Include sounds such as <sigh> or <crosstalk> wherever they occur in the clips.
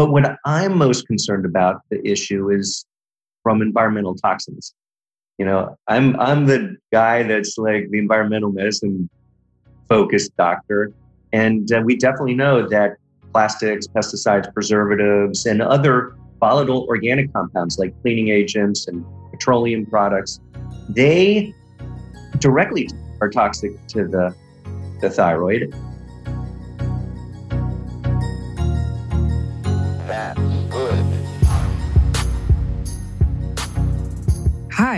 But what I'm most concerned about the issue is from environmental toxins. You know, I'm I'm the guy that's like the environmental medicine focused doctor, and uh, we definitely know that plastics, pesticides, preservatives, and other volatile organic compounds like cleaning agents and petroleum products, they directly are toxic to the, the thyroid.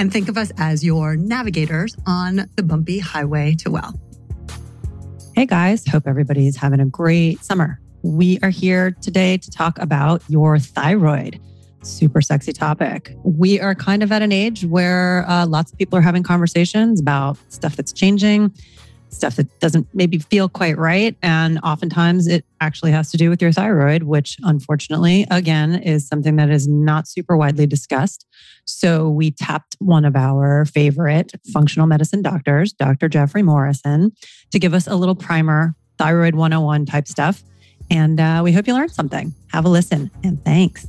And think of us as your navigators on the bumpy highway to well. Hey guys, hope everybody's having a great summer. We are here today to talk about your thyroid. Super sexy topic. We are kind of at an age where uh, lots of people are having conversations about stuff that's changing, stuff that doesn't maybe feel quite right. And oftentimes it actually has to do with your thyroid, which unfortunately, again, is something that is not super widely discussed. So we tapped one of our favorite functional medicine doctors, Dr. Jeffrey Morrison, to give us a little primer, thyroid 101 type stuff. And uh, we hope you learned something. Have a listen and thanks.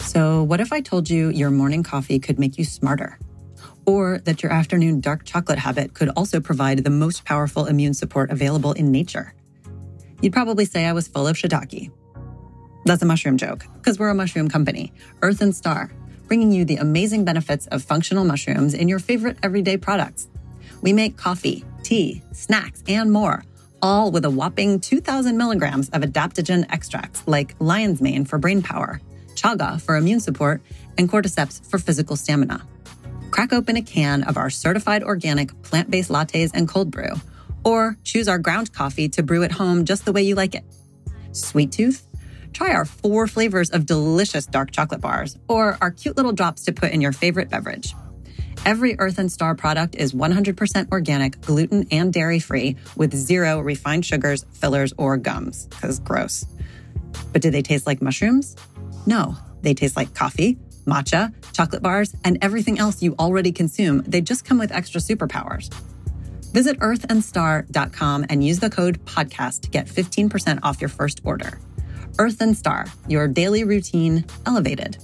So, what if I told you your morning coffee could make you smarter? Or that your afternoon dark chocolate habit could also provide the most powerful immune support available in nature? You'd probably say I was full of shiitake. That's a mushroom joke, because we're a mushroom company, Earth and Star, bringing you the amazing benefits of functional mushrooms in your favorite everyday products. We make coffee, tea, snacks, and more, all with a whopping 2,000 milligrams of adaptogen extracts like lion's mane for brain power, chaga for immune support, and cordyceps for physical stamina. Crack open a can of our certified organic plant based lattes and cold brew, or choose our ground coffee to brew at home just the way you like it. Sweet tooth? Try our four flavors of delicious dark chocolate bars, or our cute little drops to put in your favorite beverage. Every Earth and Star product is 100% organic, gluten and dairy free, with zero refined sugars, fillers, or gums, because gross. But do they taste like mushrooms? No, they taste like coffee, matcha, chocolate bars, and everything else you already consume. They just come with extra superpowers. Visit earthandstar.com and use the code podcast to get 15% off your first order. Earth and Star, your daily routine elevated.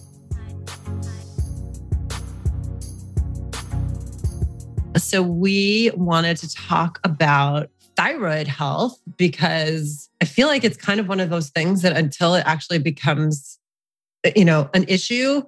So, we wanted to talk about thyroid health because I feel like it's kind of one of those things that until it actually becomes, you know, an issue,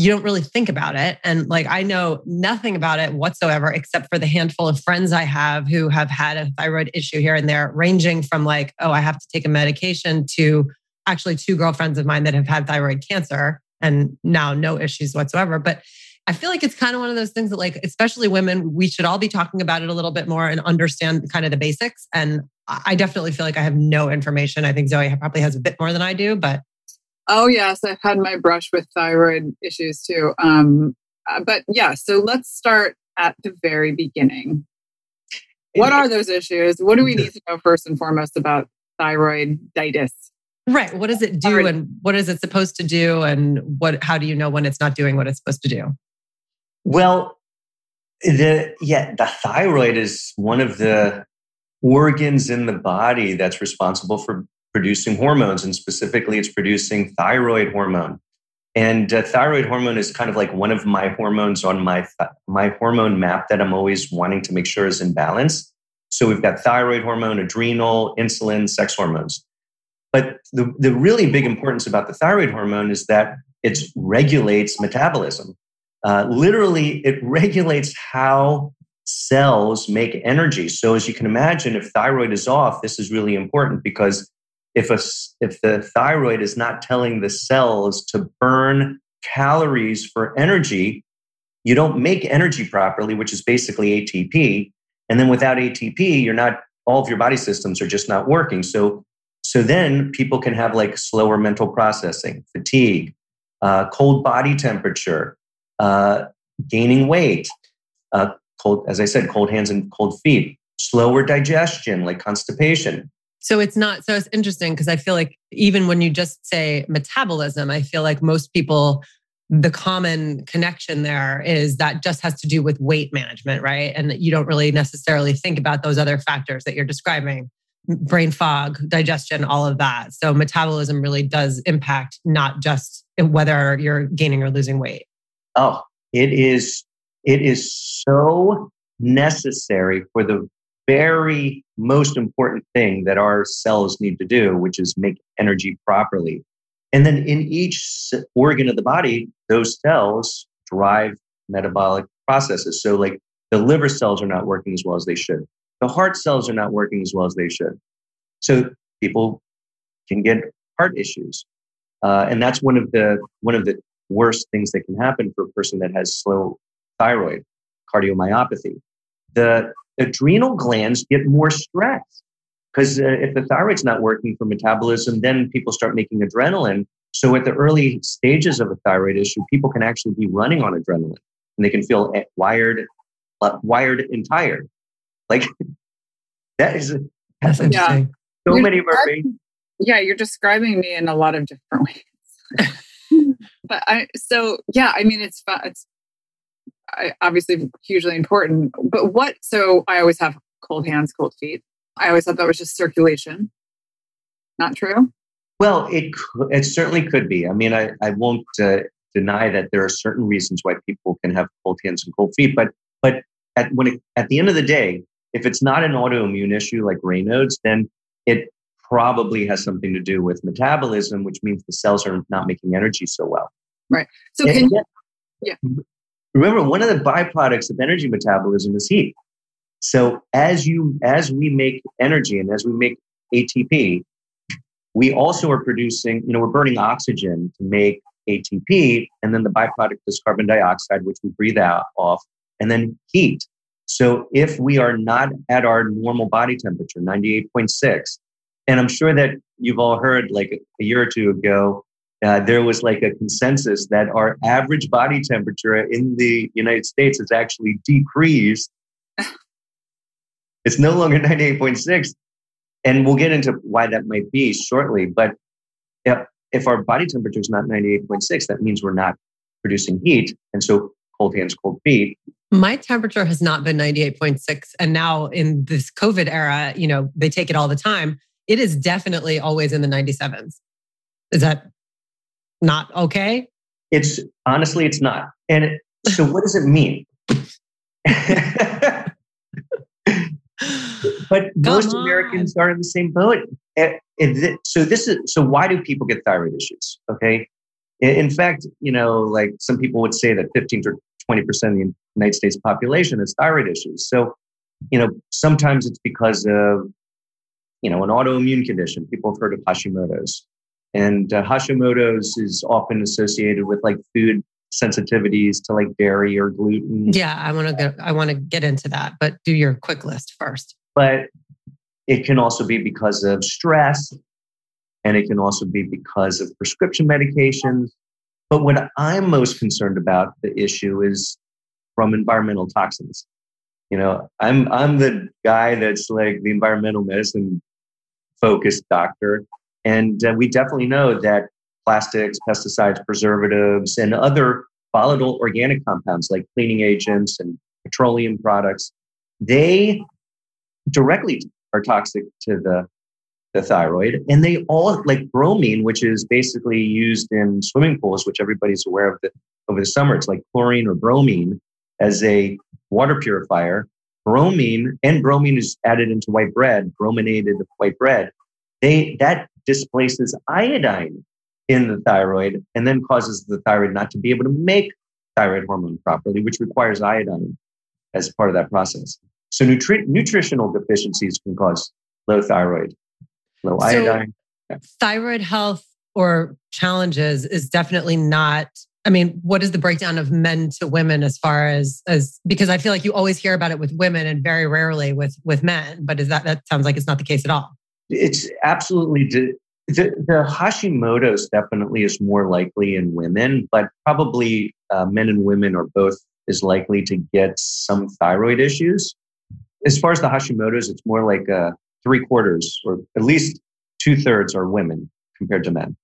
you don't really think about it. And like, I know nothing about it whatsoever, except for the handful of friends I have who have had a thyroid issue here and there, ranging from like, oh, I have to take a medication to actually two girlfriends of mine that have had thyroid cancer and now no issues whatsoever. But I feel like it's kind of one of those things that, like, especially women, we should all be talking about it a little bit more and understand kind of the basics. And I definitely feel like I have no information. I think Zoe probably has a bit more than I do, but Oh yes, I've had my brush with thyroid issues too. Um, uh, but yeah, so let's start at the very beginning. What are those issues? What do we <laughs> need to know first and foremost about thyroiditis? right. What does it do, Thyroid- and what is it supposed to do, and what? How do you know when it's not doing what it's supposed to do? Well, the yeah, the thyroid is one of the organs in the body that's responsible for producing hormones, and specifically, it's producing thyroid hormone. And uh, thyroid hormone is kind of like one of my hormones on my th- my hormone map that I'm always wanting to make sure is in balance. So we've got thyroid hormone, adrenal, insulin, sex hormones. But the, the really big importance about the thyroid hormone is that it regulates metabolism. Uh, literally, it <laughs> regulates how cells make energy. So, as you can imagine, if thyroid is off, this is really important because if, a, if the thyroid is not telling the cells to burn calories for energy, you don't make energy properly, which is basically ATP. And then without ATP, you're not, all of your body systems are just not working. So, so then people can have like slower mental processing, fatigue, uh, cold body temperature, uh, gaining weight, uh, cold, as I said, cold hands and cold feet, slower digestion, like constipation. So it's not, so it's interesting because I feel like even when you just say metabolism, I feel like most people, the common connection there is that just has to do with weight management, right? And that you don't really necessarily think about those other factors that you're describing brain fog, digestion, all of that. So metabolism really does impact not just eh, whether you're gaining or losing weight. Oh, it is it is so necessary for the very most important thing that our cells need to do, which is make energy properly. And then in each organ of the body, those cells drive metabolic processes. So, like the liver cells are not working as well as they should. The heart cells are not working as well as they should. So people can get heart issues. Uh, and that's one of the one of the worst things that can happen for a person that has slow thyroid cardiomyopathy. The adrenal glands get more stress because uh, if the thyroid's not working for metabolism, then people start making adrenaline. So at the early stages of a thyroid issue, people can actually be running on adrenaline and they can feel eh, wired, uh, wired and tired. Like <laughs> that is that's interesting. So you're many of our Yeah, you're describing me in a lot of different <laughs> ways. but I so yeah, I mean it's it's obviously hugely important. But what? So I always have cold hands, cold feet. I always thought that was just circulation. Not true. Well, it it certainly could be. I mean, I I won't uh, deny that there are certain reasons why people can have cold hands and cold feet, but but at when it, at the end of the day, if it's not an autoimmune issue like Raynaud's, then it probably has something to do with metabolism, which means the cells are not making energy so well. Right. So can you, yeah. Remember, one of the byproducts of energy metabolism is heat. So as you as we make energy and as we make ATP, we also are producing, you know, we're burning oxygen to make ATP, and then the byproduct is carbon dioxide, which we breathe out off, and then heat. So if we are not at our normal body temperature, 98.6, and I'm sure that you've all heard like a year or two ago, uh, there was like a consensus that our average body temperature in the United States has actually decreased. <sighs> it's no longer 98.6. And we'll get into why that might be shortly. But if, if our body temperature is not 98.6, that means we're not producing heat. And so cold hands, cold feet. My temperature has not been 98.6. And now in this COVID era, you know, they take it all the time. It is definitely always in the 97s. Is that not okay? It's honestly, it's not. And it, so, what does it mean? <laughs> but most Americans are in the same boat. Eh, so this is so. Why do people get thyroid issues? Okay, in fact, you know, like some people would say that 15 to 20 percent of the United States population has thyroid issues. So, you know, sometimes it's because of you know an autoimmune condition. People have heard of Hashimoto's. And uh, Hashimoto's is often associated with like food sensitivities to like dairy or gluten. Yeah, I want to get I want to get into that, but do your quick list first. But it can also be because of stress and it can also be because of prescription medications. But what I'm most concerned about the issue is from environmental toxins. You know, I'm I'm the guy that's like the environmental medicine focused doctor and uh, we definitely know that plastics, pesticides, preservatives, and other volatile organic compounds like cleaning agents and petroleum products, they directly are toxic to the, the thyroid. And they all, like bromine, which is basically used in swimming pools, which everybody's aware of the, over the summer, it's like chlorine or bromine as a water purifier. Bromine and bromine is added into white bread, brominated white bread. They that displaces iodine in the thyroid and then causes the thyroid not to be able to make thyroid hormone properly, which requires iodine as part of that process. So nutri- nutritional deficiencies can cause low thyroid, low so iodine. Thyroid health or challenges is definitely not I mean, what is the breakdown of men to women as far as as because I feel like you always hear about it with women and very rarely with with men, but is that that sounds like it's not the case at all. It's absolutely the, the Hashimoto's definitely is more likely in women, but probably uh, men and women are both as likely to get some thyroid issues. As far as the Hashimoto's, it's more like uh, three quarters or at least two thirds are women compared to men.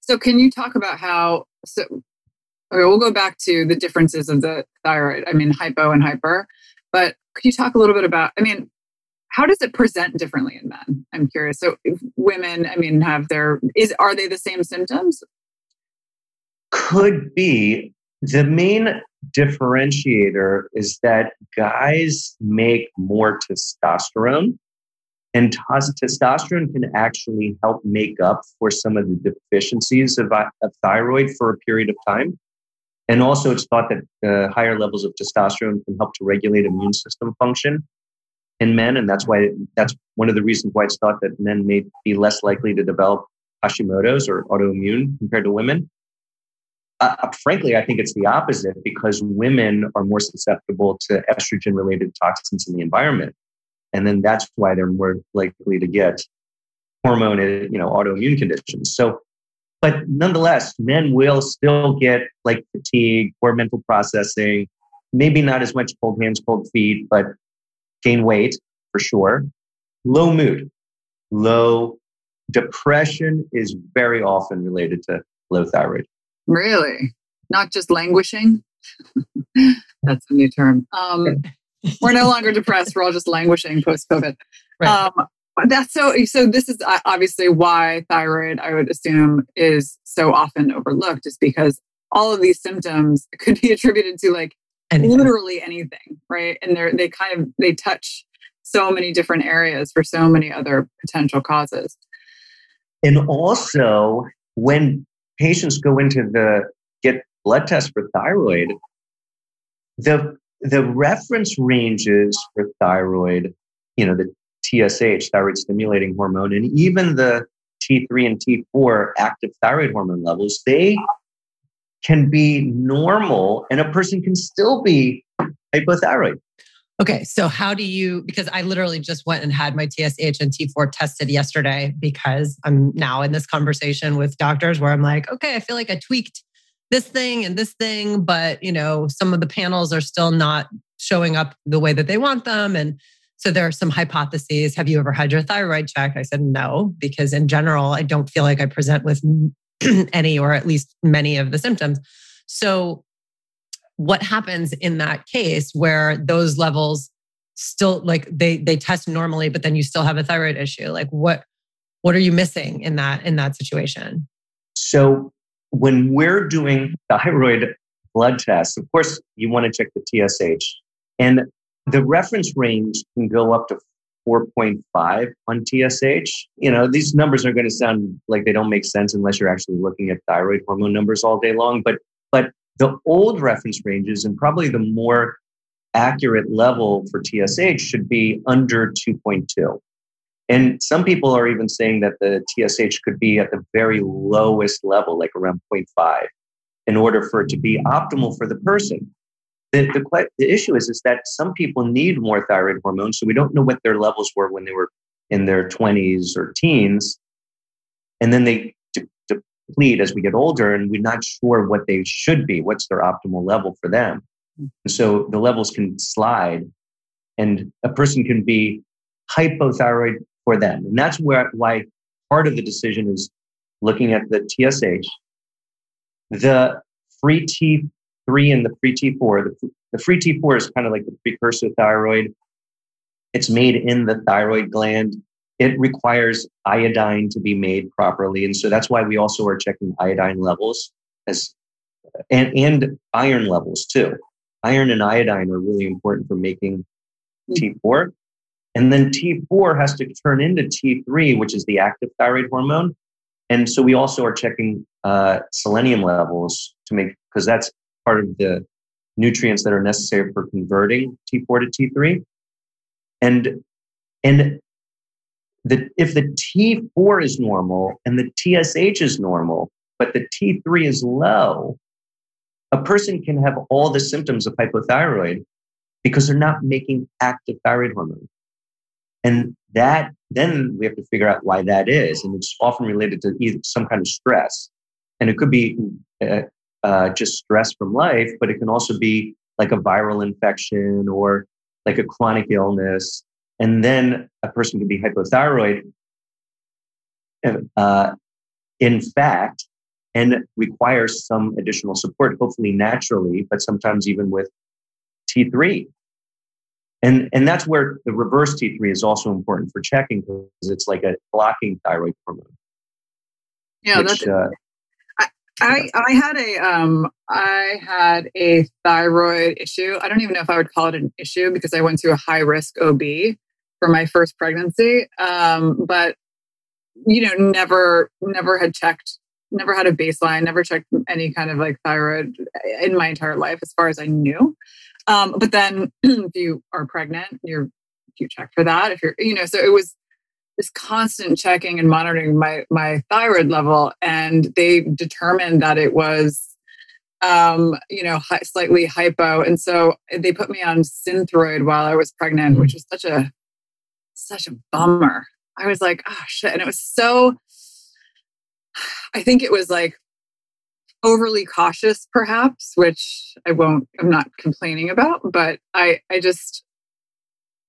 So, can you talk about how? So, okay, we'll go back to the differences of the thyroid. I mean, hypo and hyper. But could you talk a little bit about? I mean, how does it present differently in men? I'm curious. So, women, I mean, have their is are they the same symptoms? Could be. The main differentiator is that guys make more testosterone and testosterone can actually help make up for some of the deficiencies of, of thyroid for a period of time. And also, it's thought that uh, higher levels of testosterone can help to regulate immune system function in men, and that's why that's one of the reasons why it's thought that men may be less likely to develop Hashimoto's or autoimmune compared to women. Uh, uh frankly, I think it's the opposite because women are more susceptible to estrogen-related toxins in the environment and then that's why they're more likely to get hormone, you know, autoimmune conditions. So, but nonetheless, men will still get like fatigue, poor mental processing, maybe not as much cold hands, cold feet, but gain weight for sure. Low mood, low depression is very often related to low thyroid. Really? Not just languishing? <laughs> That's a new term. Um, <laughs> we're no longer depressed. We're all just languishing post COVID. Right. Um, that's so. So this is uh, obviously why thyroid, I would assume, is so often overlooked, is because all of these symptoms could be attributed to like anything. literally anything, right? And they're they kind of they touch so many different areas for so many other potential causes. And also, when patients go into the get blood test for thyroid, the the reference ranges for thyroid, you know, the TSH, thyroid stimulating hormone, and even the T3 and T4 active thyroid hormone levels, they can be normal and a person can still be hypothyroid. Okay, so how do you? Because I literally just went and had my TSH and T4 tested yesterday because I'm now in this conversation with doctors where I'm like, okay, I feel like I tweaked this thing and this thing, but you know, some of the panels are still not showing up the way that they want them. And so there are some hypotheses. Have you ever had your thyroid checked? I said no, because in general, I don't feel like I present with <clears throat> any or at least many of the symptoms. So what happens in that case where those levels still like they they test normally but then you still have a thyroid issue like what what are you missing in that in that situation so when we're doing thyroid blood tests, of course, you want to check the TSH. And the reference range can go up to 4.5 on TSH. You know, these numbers are going to sound like they don't make sense unless you're actually looking at thyroid hormone numbers all day long. But but the old reference ranges and probably the more accurate level for TSH should be under 2.2. And some people are even saying that the TSH could be at the very lowest level, like around 0.5, in order for it to be optimal for the person. The, the, the issue is, is that some people need more thyroid hormone, so we don't know what their levels were when they were in their 20s or teens. And then they de- deplete as we get older, and we're not sure what they should be, what's their optimal level for them. Mm. And so the levels can slide, and a person can be hypothyroid for them. And that's where why part of the decision is looking at the TSH, the free T3 and the free T4. The, the free T4 is kind of like the precursor thyroid. It's made in the thyroid gland. It requires iodine to be made properly. And so that's why we also are checking iodine levels as and, and iron levels too. Iron and iodine are really important for making hmm. T4. And then T4 has to turn into T3, which is the active thyroid hormone. And so we also are checking uh, selenium levels to make, because that's part of the nutrients that are necessary for converting T4 to T3. And, and the, if the T4 is normal and the TSH is normal, but the T3 is low, a person can have all the symptoms of hypothyroid because they're not making active thyroid hormone. And that then we have to figure out why that is. And it's often related to some kind of stress. And it could be uh, uh, just stress from life, but it can also be like a viral infection or like a chronic illness. And then a person can be hypothyroid, uh, in fact, and requires some additional support, hopefully naturally, but sometimes even with T3. And, and that's where the reverse T3 is also important for checking because it's like a blocking thyroid hormone. Yeah, which, that's. Uh, I, I had a um I had a thyroid issue. I don't even know if I would call it an issue because I went to a high risk OB for my first pregnancy. Um, but you know, never never had checked, never had a baseline, never checked any kind of like thyroid in my entire life as far as I knew. Um, but then <clears throat> if you are pregnant, you're you check for that. If you're, you know, so it was this constant checking and monitoring my my thyroid level, and they determined that it was, um, you know, hi, slightly hypo, and so they put me on Synthroid while I was pregnant, which was such a such a bummer. I was like, oh shit, and it was so. I think it was like overly cautious perhaps which i won't i'm not complaining about but i i just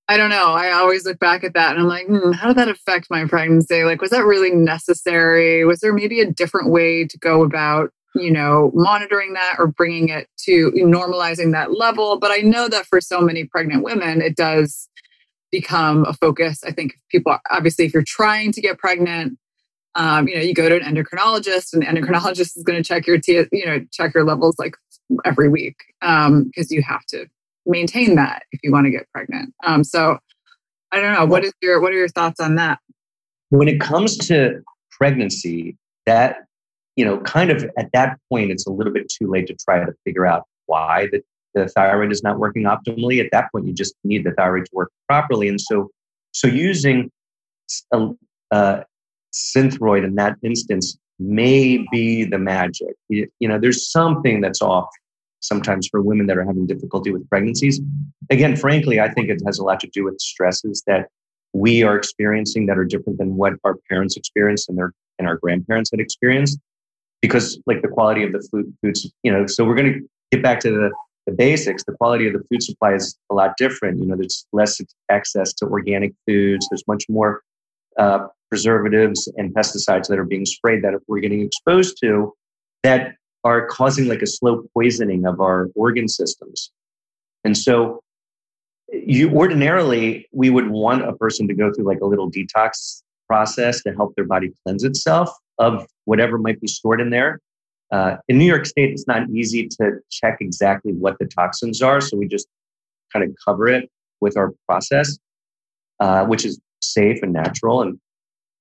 i don't know. I always look back at that and i'm like hmm, how did that affect my pregnancy? Like was that really necessary? Was there maybe a different way to go about you know monitoring that or bringing it to normalizing that level? But i know that for so many pregnant women it does become a focus. I think people obviously if you're trying to get pregnant um, you know, you go to an endocrinologist, and the endocrinologist is going to check your, T, you know, check your levels like every week because um, you have to maintain that if you want to get pregnant. Um, so, I don't know. What is your what are your thoughts on that? When it comes to pregnancy, that you know, kind of at that point, it's a little bit too late to try to figure out why the, the thyroid is not working optimally. At that point, you just need the thyroid to work properly, and so so using a, uh, synthroid in that instance may be the magic. You, you know, there's something that's off sometimes for women that are having difficulty with pregnancies. Again, frankly, I think it has a lot to do with stresses that we are experiencing that are different than what our parents experienced and their and our grandparents had experienced. Because like the quality of the food foods, you know, so we're going to get back to the the basics, the quality of the food supply is a lot different. You know, there's less access to organic foods. There's much more uh, preservatives and pesticides that are being sprayed that we're getting exposed to that are causing like a slow poisoning of our organ systems. And so you ordinarily we would want a person to go through like a little detox process to help their body cleanse itself of whatever might be stored in there. Uh, in New York State, it's not easy to check exactly what the toxins are, so we just kind of cover it with our process, uh, which is safe and natural. And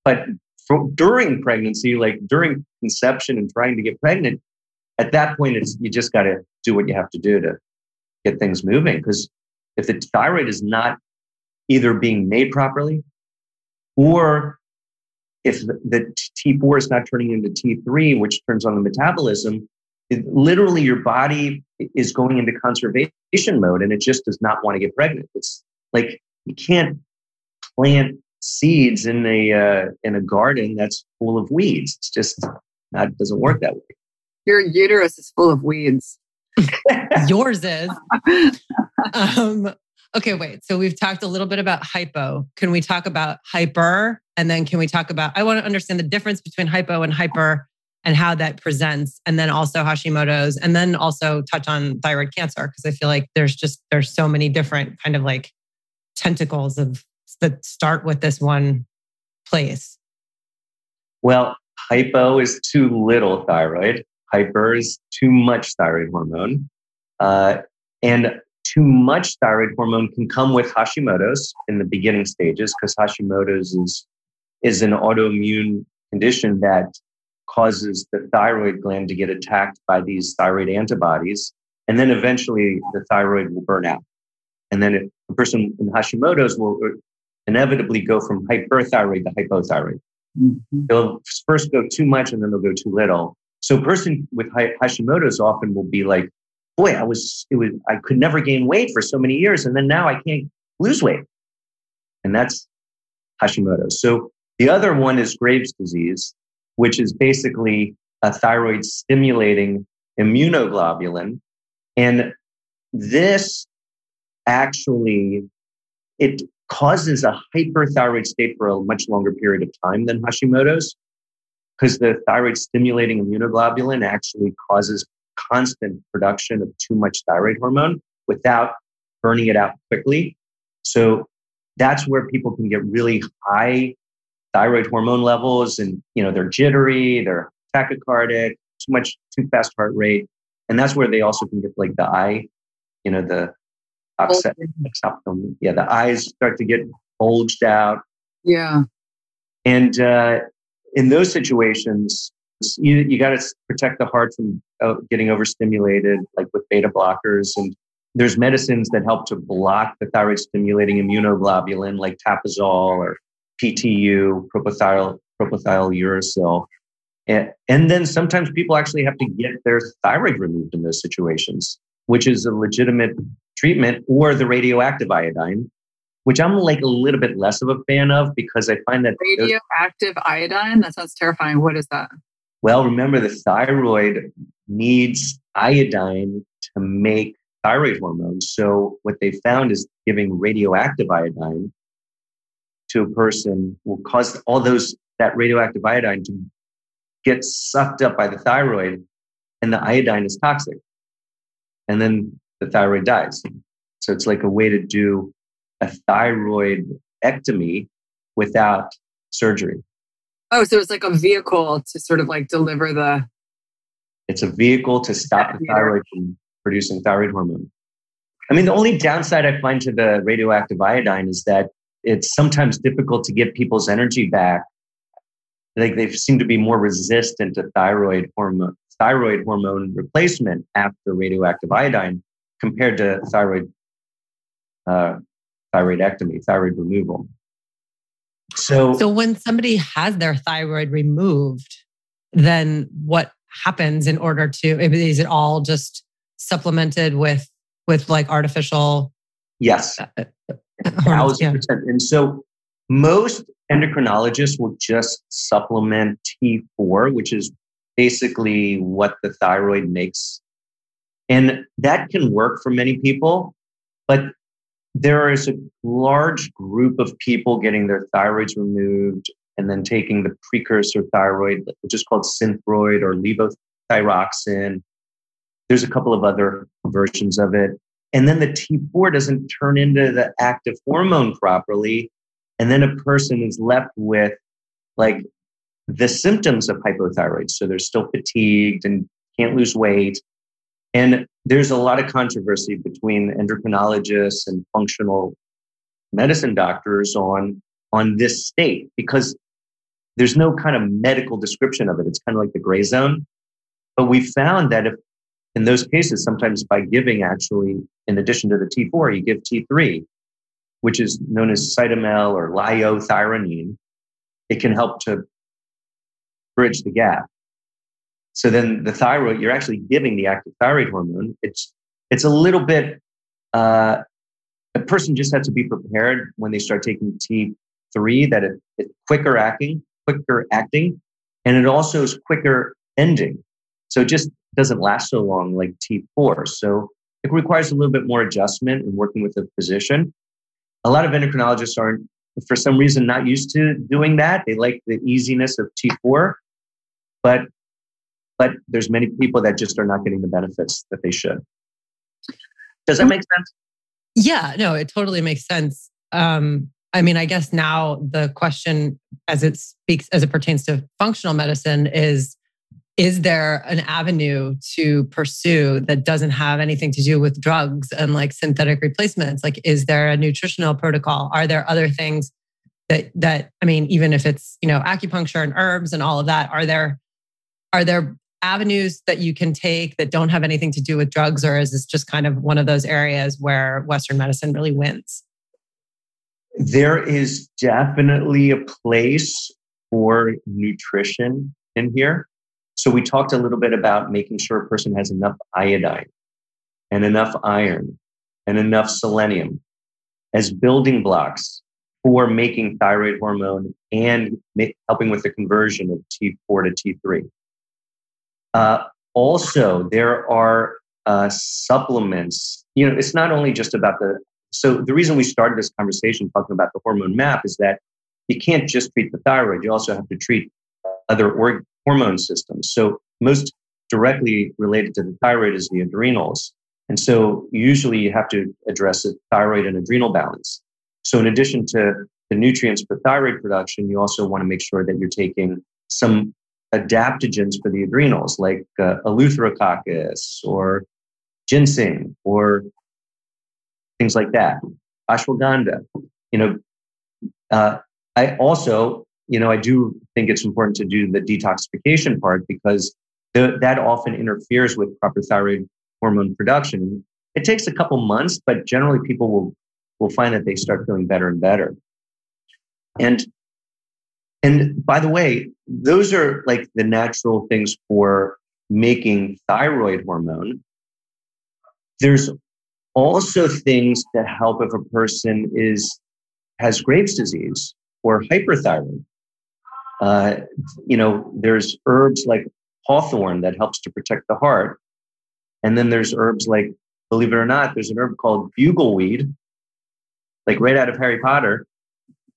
but for, during pregnancy, like during conception and trying to get pregnant, at that point, it's you just got to do what you have to do to get things moving. Because if the thyroid is not either being made properly, or if the T4 is not turning into T3, which turns on the metabolism, it, literally your body is going into conservation mode and it just does not want to get pregnant. It's like you can't plant seeds in a uh, in a garden that's full of weeds. It's just that doesn't work that way. Your uterus is full of weeds. <laughs> Yours is. <laughs> um, okay, wait. So we've talked a little bit about hypo. Can we talk about hyper? And then can we talk about? I want to understand the difference between hypo and hyper and how that presents and then also hashimoto's and then also touch on thyroid cancer because i feel like there's just there's so many different kind of like tentacles of that start with this one place? Well, hypo is too little thyroid. Hyper is too much thyroid hormone. Uh, and too much thyroid hormone can come with Hashimoto's in the beginning stages because Hashimoto's is, is an autoimmune condition that causes the thyroid gland to get attacked by these thyroid antibodies. And then eventually the thyroid will burn out. And then a person in Hashimoto's will inevitably go from hyperthyroid to hypothyroid. Mm-hmm. They'll first go too much and then they'll go too little. So a person with Hashimoto's often will be like, boy, I was, it was, I could never gain weight for so many years. And then now I can't lose weight. And that's, Hashimoto's. So the other one is Graves' disease, which is basically a thyroid stimulating immunoglobulin. And this actually, it causes a hyperthyroid state for a much longer period of time than Hashimoto's because the thyroid stimulating immunoglobulin actually causes constant production of too much thyroid hormone without burning it out quickly. So that's where people can get really high thyroid hormone levels and you know they're jittery, they're tachycardic, too much too fast heart rate. And that's where they also can get like the eye, you know, the upset, yeah, the eyes start to get bulged out. Yeah. And uh, in those situations, you, you got to protect the heart from uh, getting overstimulated, like with beta blockers. And there's medicines that help to block the thyroid stimulating immunoglobulin, like Tapazole or PTU, propyl uracil. And, and then sometimes people actually have to get their thyroid removed in those situations, which is a legitimate treatment, or the radioactive iodine, which I'm like a little bit less of a fan of because I find that radioactive iodine. That sounds terrifying. What is that? Well, remember the thyroid needs iodine to make thyroid hormones. So what they found is giving radioactive iodine to a person will cause all those that radioactive iodine to get sucked up by the thyroid and the iodine is toxic. And then the thyroid dies. So it's like a way to do a thyroid ectomy without surgery. Oh, so it's like a vehicle to sort of like deliver the. It's a vehicle to stop the thyroid from producing thyroid hormone. I mean, the only downside I find to the radioactive iodine is that it's sometimes difficult to get people's energy back. Like they seem to be more resistant to thyroid hormone, thyroid hormone replacement after radioactive iodine compared to thyroid uh, thyroidectomy, thyroid removal. So, so when somebody has their thyroid removed, then what happens in order to? Is it all just supplemented with with like artificial? Yes, uh, uh, thousand yeah. And so most endocrinologists will just supplement T4, which is basically what the thyroid makes. And that can work for many people, but there is a large group of people getting their thyroids removed and then taking the precursor thyroid, which is called synthroid or levothyroxine. There's a couple of other versions of it. And then the T4 doesn't turn into the active hormone properly. And then a person is left with like the symptoms of hypothyroid. So they're still fatigued and can't lose weight. And there's a lot of controversy between endocrinologists and functional medicine doctors on, on this state because there's no kind of medical description of it. It's kind of like the gray zone. But we found that if in those cases, sometimes by giving actually, in addition to the T4, you give T3, which is known as cytomel or liothyronine. It can help to bridge the gap. So then the thyroid, you're actually giving the active thyroid hormone. It's it's a little bit. Uh, a person just has to be prepared when they start taking T3 that it, it's quicker acting, quicker acting, and it also is quicker ending. So it just doesn't last so long like T4. So it requires a little bit more adjustment and working with a physician. A lot of endocrinologists aren't, for some reason, not used to doing that. They like the easiness of T4, but but there's many people that just are not getting the benefits that they should. Does that make sense? Yeah, no, it totally makes sense. Um, I mean, I guess now the question as it speaks, as it pertains to functional medicine, is is there an avenue to pursue that doesn't have anything to do with drugs and like synthetic replacements? Like, is there a nutritional protocol? Are there other things that that I mean, even if it's you know acupuncture and herbs and all of that, are there are there avenues that you can take that don't have anything to do with drugs, or is this just kind of one of those areas where Western medicine really wins? There is definitely a place for nutrition in here. So we talked a little bit about making sure a person has enough iodine and enough iron and enough selenium as building blocks for making thyroid hormone and helping with the conversion of T4 to T3. Uh, also, there are uh, supplements. You know, it's not only just about the. So the reason we started this conversation talking about the hormone map is that you can't just treat the thyroid. You also have to treat other org- hormone systems. So most directly related to the thyroid is the adrenals. And so usually you have to address the thyroid and adrenal balance. So in addition to the nutrients for thyroid production, you also want to make sure that you're taking some adaptogens for the adrenals, like uh, eleutherococcus or ginseng or things like that, ashwagandha. You know, uh, I also, you know, I do think it's important to do the detoxification part because that often interferes with proper thyroid hormone production. It takes a couple months, but generally people will will find that they start feeling better and better. And and by the way, those are like the natural things for making thyroid hormone. There's also things that help if a person is has Graves' disease or hyperthyroid. Uh, you know, there's herbs like hawthorn that helps to protect the heart. And then there's herbs like, believe it or not, there's an herb called bugleweed, like right out of Harry Potter,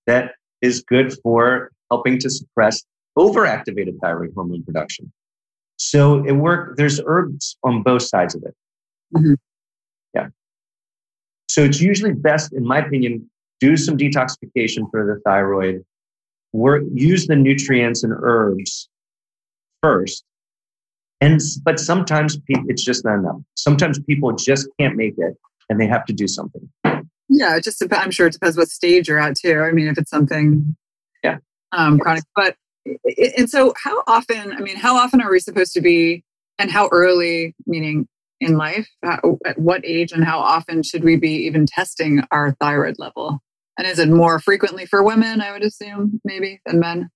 that is good for helping to suppress overactivated thyroid hormone production. So it work. There's herbs on both sides of it. Mm-hmm. Yeah. So it's usually best, in my opinion, do some detoxification for the thyroid. Work, use the nutrients and herbs first, and but sometimes it's just not enough. Sometimes people just can't make it, and they have to do something. Yeah, it just I'm sure it depends what stage you're at too. I mean, if it's something, um, chronic. But and so, how often? I mean, how often are we supposed to be, and how early? Meaning in life, at what age, and how often should we be even testing our thyroid level? And is it more frequently for women? I would assume maybe than men.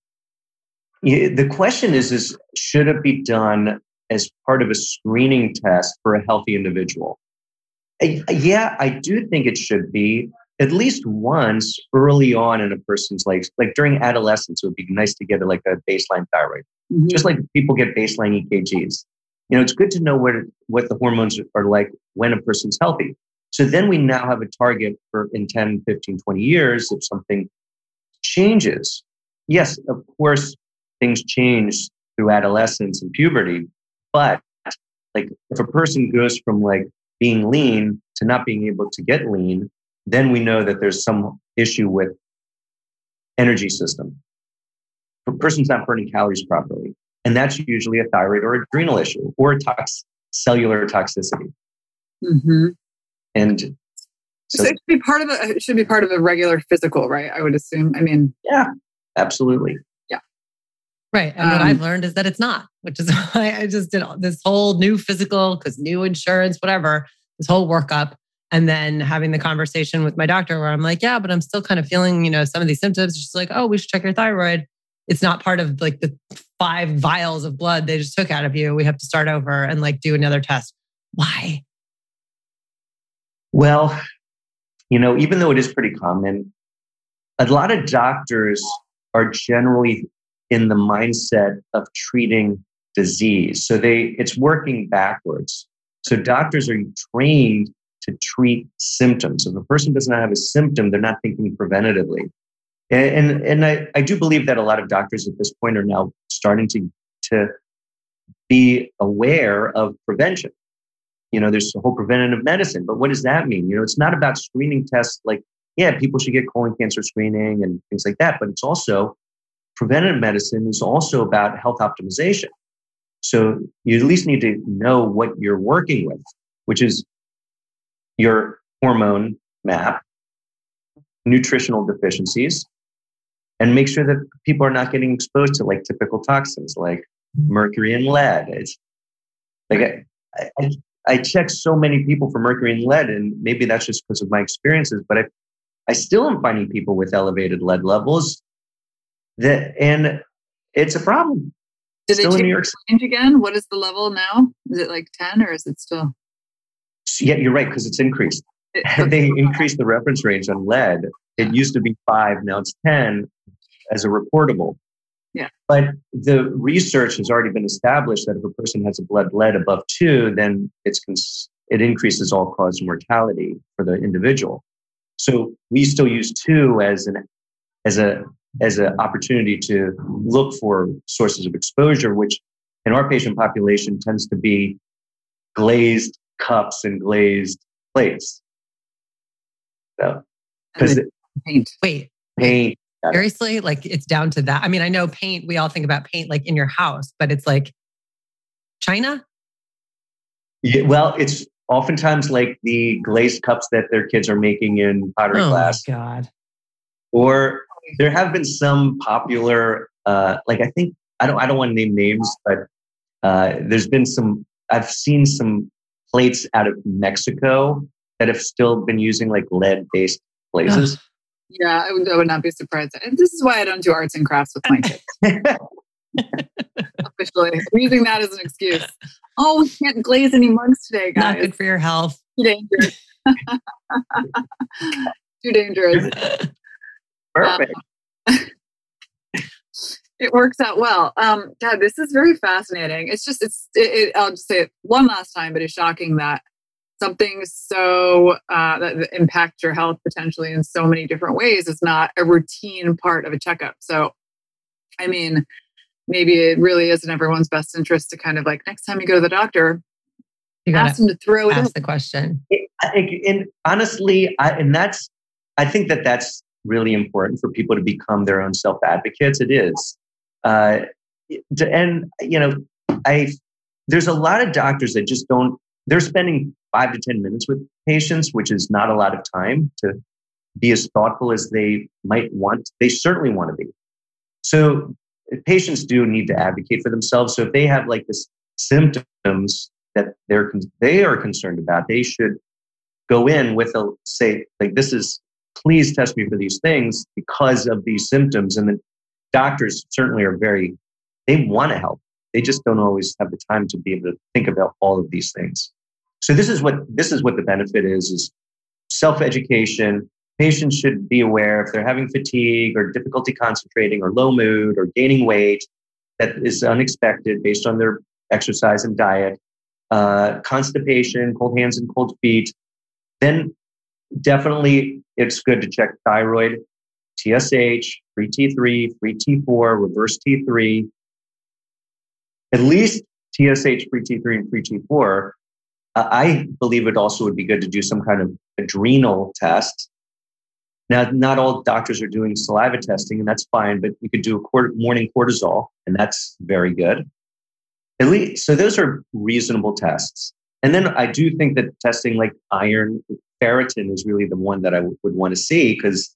Yeah, the question is: is should it be done as part of a screening test for a healthy individual? Yeah, I do think it should be at least once early on in a person's life, like during adolescence, it would be nice to get a, like a baseline thyroid, mm-hmm. just like people get baseline EKGs. You know, it's good to know what what the hormones are like when a person's healthy. So then we now have a target for in 10, 15, 20 years if something changes. Yes, of course, things change through adolescence and puberty, but like if a person goes from like being lean to not being able to get lean, then we know that there's some issue with energy system. A person's not burning calories properly. And that's usually a thyroid or adrenal issue or tox- cellular toxicity. Mm-hmm. And so, so, it should be part of a it should be part of a regular physical, right? I would assume. I mean, yeah, absolutely. Yeah, right. And um, what I've um, learned is that it's not, which is <laughs> why I just did this whole new physical, because new insurance, whatever, this whole workup. And then having the conversation with my doctor where I'm like, yeah, but I'm still kind of feeling, you know, some of these symptoms. She's like, oh, we should check your thyroid. It's not part of like the five vials of blood they just took out of you. We have to start over and like do another test. Why? Well, you know, even though it is pretty common, a lot of doctors are generally in the mindset of treating disease. So they it's working backwards. So doctors are trained to treat symptoms. If a person does not have a symptom, they're not thinking preventatively. And, and, and I, I do believe that a lot of doctors at this point are now starting to, to be aware of prevention. You know, there's a whole preventative medicine, but what does that mean? You know, it's not about screening tests like, yeah, people should get colon cancer screening and things like that, but it's also preventative medicine is also about health optimization. So you at least need to know what you're working with, which is your hormone map, nutritional deficiencies, and make sure that people are not getting exposed to like typical toxins like mercury and lead. It's like I, I, I check so many people for mercury and lead, and maybe that's just because of my experiences, but I, I still am finding people with elevated lead levels that, and it's a problem. Did still they change again? What is the level now? Is it like 10 or is it still? Yeah, you're right, because it's increased. <laughs> They increased the reference range on lead It used to be five, now it's 10 as a reportable. Yeah. But the research has already been established that if a person has a blood lead above two, then it's cons- it increases all cause mortality for the individual. So we still use two as an as a as an opportunity to look for sources of exposure, which in our patient population tends to be glazed cups and glazed plates. So, because paint. Wait, paint, seriously? Like it's down to that? I mean, I know paint, we all think about paint like in your house, but it's like China? yeah, well, it's oftentimes like the glazed cups that their kids are making in pottery oh glass, my God. or there have been some popular, uh, like I think I don't I don't want to name names, but uh, there's been some. I've seen some plates out of Mexico that have still been using like lead based glazes. Yeah, I would, I would not be surprised. And this is why I don't do arts and crafts with my kids. <laughs> <laughs> Officially, I'm using that as an excuse. Oh, we can't glaze any mugs today, guys. Not good for your health. Too dangerous. <laughs> Too dangerous. Perfect. Uh, It works out well. Um, Dad, this is very fascinating. It's just, it's, it, it, I'll just say it one last time, but it's shocking that something so uh, that that impacts your health potentially in so many different ways is not a routine part of a checkup. So, I mean, maybe it really is in everyone's best interest to kind of like next time you go to the doctor, You ask them to throw to it in. ask the question. I- and honestly, I, and that's, I think that that's really important for people to become their own self advocates. It is. Uh, and, you know, I, there's a lot of doctors that just don't, they're spending five to 10 minutes with patients, which is not a lot of time to be as thoughtful as they might want. They certainly want to be. So patients do need to advocate for themselves. So if they have like this symptoms that they're, they are concerned about, they should go in with a say like this is please test me for these things because of these symptoms and the doctors certainly are very they want to help. They just don't always have the time to be able to think about all of these things. So this is what this is what the benefit is is self-education. Patients should be aware if they're having fatigue or difficulty concentrating or low mood or gaining weight that is unexpected based on their exercise and diet uh, constipation cold hands and cold feet then definitely it's good to check thyroid, TSH, free T3, free T4, reverse T3, at least TSH, free T3, and free T4. Uh, I believe it also would be good to do some kind of adrenal test. Now, not all doctors are doing saliva testing, and that's fine, but you could do a quart- morning cortisol, and that's very good. At least, so those are reasonable tests. And then I do think that testing like iron, ferritin is really the one that I w- would want to see because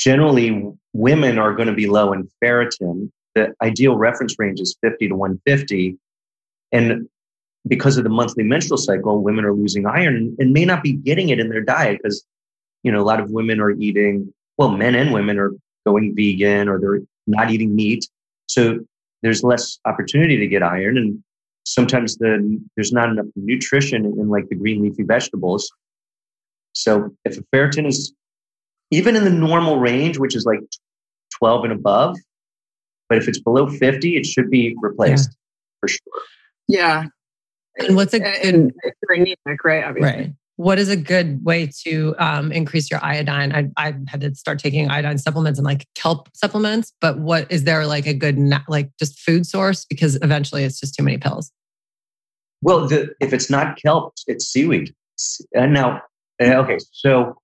generally women are going to be low in ferritin. The ideal reference range is 50 to 150. And because of the monthly menstrual cycle, women are losing iron and may not be getting it in their diet because, you know, a lot of women are eating, well, men and women are going vegan or they're not eating meat. So there's less opportunity to get iron. And sometimes the there's not enough nutrition in like the green leafy vegetables. So if a ferritin is even in the normal range, which is like 12 and above, but if it's below 50, it should be replaced for sure. Yeah. And what's a and, good and anemic, right? Obviously. right? What is a good way to um, increase your iodine? I, I had to start taking iodine supplements and like kelp supplements, but what is there like a good na- like just food source? Because eventually it's just too many pills. Well, the, if it's not kelp, it's seaweed. S- And now, uh, okay, so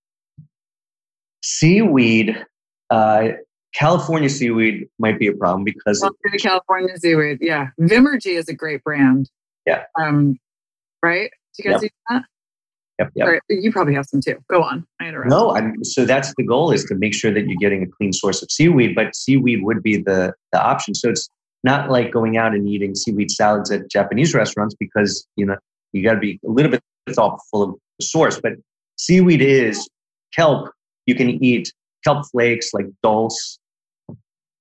seaweed, uh, California seaweed might be a problem because Welcome to California Seaweed. Yeah. Vimergy is a great brand. Yeah. Um, right? Do you guys use that? yep, yep. Right. You probably have some too. Go on. I interrupted. No, I'm, so that's the goal is to make sure that you're getting a clean source of seaweed, but seaweed would be the, the option. So it's not like going out and eating seaweed salads at Japanese restaurants because, you know, you got to be a little bit thoughtful of the source, but seaweed is kelp. You can eat kelp flakes like dulse.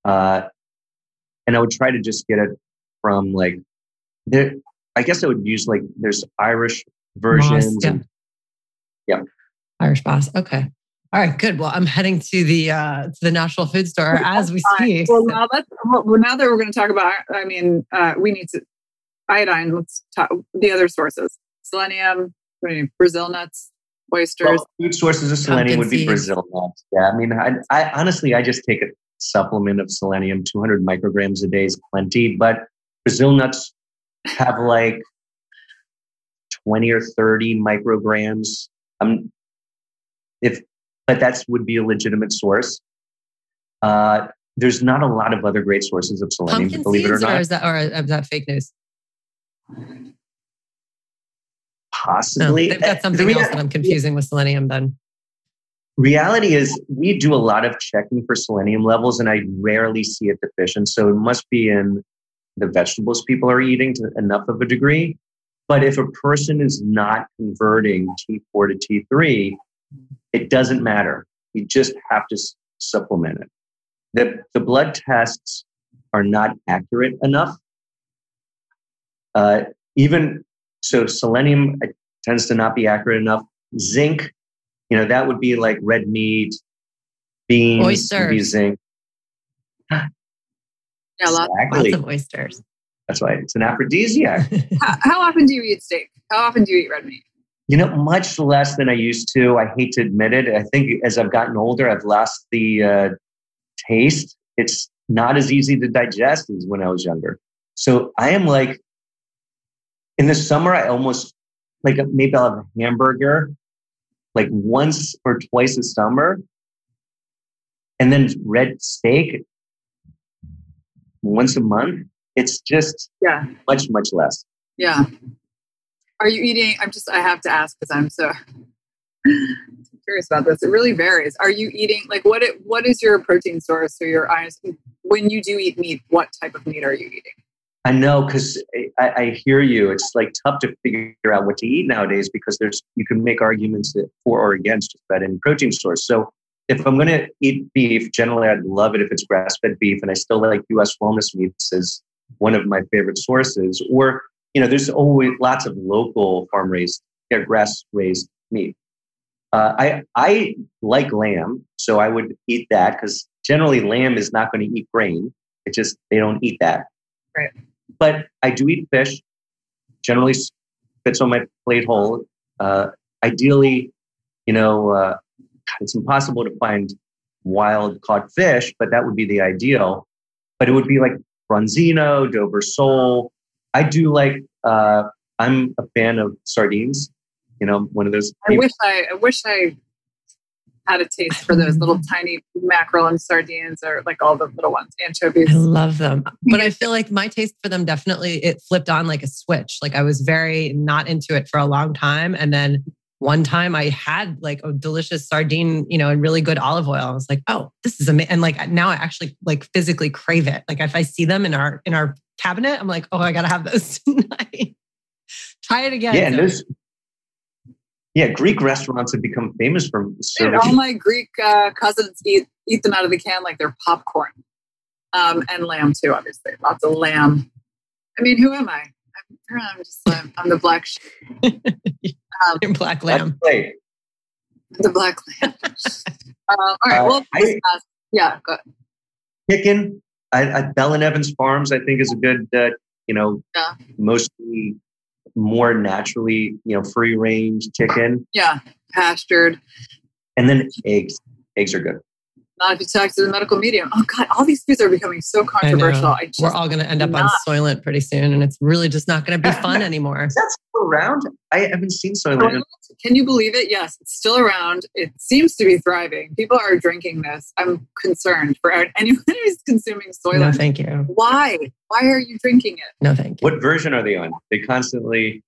Uh, and I would try to just get it from like there. I guess I would use like there's Irish versions. Moss, yeah. and- Irish Moss. Okay. All right, good. Well, I'm heading to the uh, to the National Food Store as we speak. Well, now let's. Well, now that we're going to talk about, I mean, uh, we need to iodine. Let's talk the other sources: selenium, Brazil nuts, oysters. Well, food sources of selenium would be seeds. Brazil nuts. Yeah, I mean, I, I honestly, I just take a supplement of selenium. 200 micrograms a day is plenty, but Brazil nuts have like 20 or 30 micrograms. Um, if but that's would be a legitimate source. Uh, there's not a lot of other great sources of selenium, Pumpkin believe it or seeds, or not. is that or is that fake news? No, Possibly, they've got something else that I'm confusing with selenium. Then. Reality is we do a lot of checking for selenium levels and i rarely see it deficient. So it must be in the vegetables people are eating to enough of a degree. But if a person is not converting t4 to t3 it doesn't matter. You just have to supplement it. The, the blood tests are not accurate enough. Uh, even so selenium tends to not be accurate enough zinc you know, that would be like red meat, beans, would be zinc. Yeah, lots. Exactly. lots of oysters. That's why it's an aphrodisiac. <laughs> How, how often do you eat steak? How often do you eat red meat? you know, much less than I used to. I hate to admit it. I think as I've gotten older, I've lost the uh, taste. It's not as easy to digest as when I was younger. So I am like, in the summer, I almost like maybe I'll have a hamburger like once or twice a summer. And then red steak once a month. It's just Yeah, much, much less. yeah. Are you eating? I'm just. I have to ask because I'm so <laughs> curious about this. It really varies. Are you eating like what? It, what is your protein source or your iron? When you do eat meat, what type of meat are you eating? I know because I, I hear you. It's like tough to figure out what to eat nowadays because there's you can make arguments for or against just about any protein source. So if I'm going to eat beef, generally I'd love it if it's grass-fed beef, and I still like U.S. wellness meats as one of my favorite sources. Or you know, there's always lots of local farm-raised, yeah, grass-raised meat. Uh, I I like lamb, so I would eat that because generally lamb is not going to eat grain. It just they don't eat that. Right. But I do eat fish. Generally fits on my plate whole. Uh, ideally, you know, uh, it's impossible to find wild caught fish, but that would be the ideal. But it would be like bronzino, Dover sole. I do like. Uh, I'm a fan of sardines. You know, one of those. I wish I. I wish I had a taste for those little <laughs> tiny mackerel and sardines, or like all the little ones, anchovies. I love them. But I feel like my taste for them definitely it flipped on like a switch. Like I was very not into it for a long time. And then one time I had like a delicious sardine, you know, and really good olive oil. I was like, oh, this is amazing. And like now I actually like physically crave it. Like if I see them in our in our cabinet, I'm like, oh, I gotta have those <laughs> tonight. Try it again. Yeah, and So- there's yeah, Greek restaurants have become famous for Dude, serving. all my Greek uh, cousins eat eat them out of the can like they're popcorn, um, and lamb too. Obviously, lots of lamb. I mean, who am I? I'm, I'm just I'm, I'm the black sheep, <laughs> um, black lamb. great. the black lamb. um, <laughs> all right, Uh, well, I- yeah, go, Chicken at, at Bell and Evans Farms, I think, is a good, uh, you know, Yeah. mostly more naturally, you know, free range chicken, yeah, pastured. and then eggs. Eggs are good. Not if you talk to the medical medium. Oh God, all these foods are becoming so controversial. I, just We're all going to end up on not. Soylent pretty soon, and it's really just not going to be fun anymore. Is that still around? I haven't seen Soylent. Can you believe it? Yes, it's still around. It seems to be thriving. People are drinking this. I'm concerned for anyone who's consuming Soylent. No, thank you. Why? Why are you drinking it? No, thank you. What version are they on? They constantly.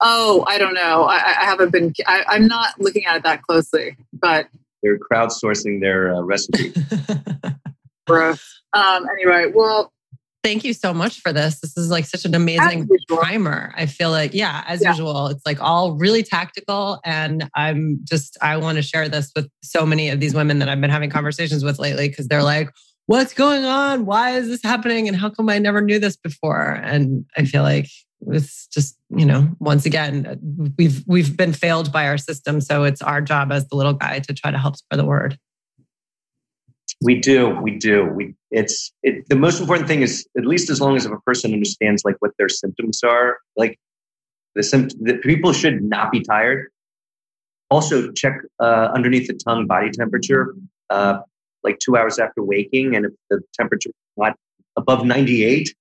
Oh, I don't know. I, I haven't been. I, I'm not looking at it that closely, but They're crowdsourcing their uh, recipe. <laughs> gross. Um, anyway, well, Thank you so much for this. This is like such an amazing primer. I feel like, yeah, as Yeah. usual, it's like all really tactical. And I'm just, I want to share this with so many of these women that I've been having conversations with lately because they're like, what's going on? Why is this happening? And how come I never knew this before? And I feel like it's just you know once again we've we've been failed by our system so it's our job as the little guy to try to help spread the word. We do we do. We it's it, the most important thing is at least as long as if a person understands like what their symptoms are like the symptom the people should not be tired. Also check uh, underneath the tongue body temperature uh, like two hours after waking and if the temperature is not above 98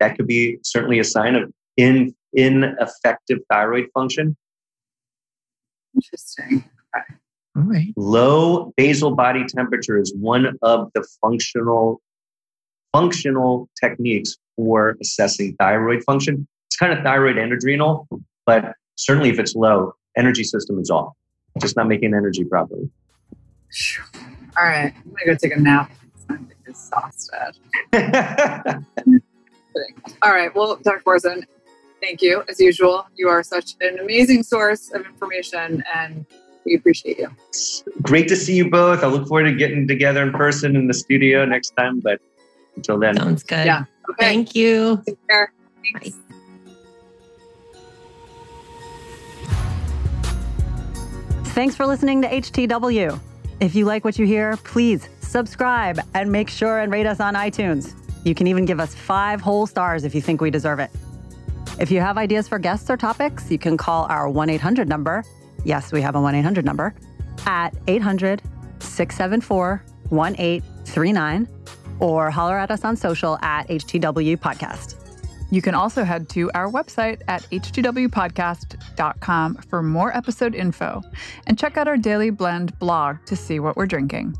that could be certainly a sign of in ineffective thyroid function. Interesting. Okay. All right. Low basal body temperature is one of the functional functional techniques for assessing thyroid function. It's kind of thyroid and adrenal, but certainly if it's low, energy system is off. Just not making energy properly. All right. I'm gonna go take a nap. I'm exhausted. <laughs> All right. Well, Dr. Morrison, thank you as usual. You are such an amazing source of information and we appreciate you. Great to see you both. I look forward to getting together in person in the studio next time. But until then, sounds good. Yeah. Okay. Thank you. Take care. Thanks. Bye. Thanks for listening to HTW. If you like what you hear, please subscribe and make sure and rate us on iTunes. You can even give us five whole stars if you think we deserve it. If you have ideas for guests or topics, you can call our 1 800 number. Yes, we have a 1 800 number at 800 674 1839 or holler at us on social at HTW Podcast. You can also head to our website at htwpodcast.com for more episode info and check out our Daily Blend blog to see what we're drinking.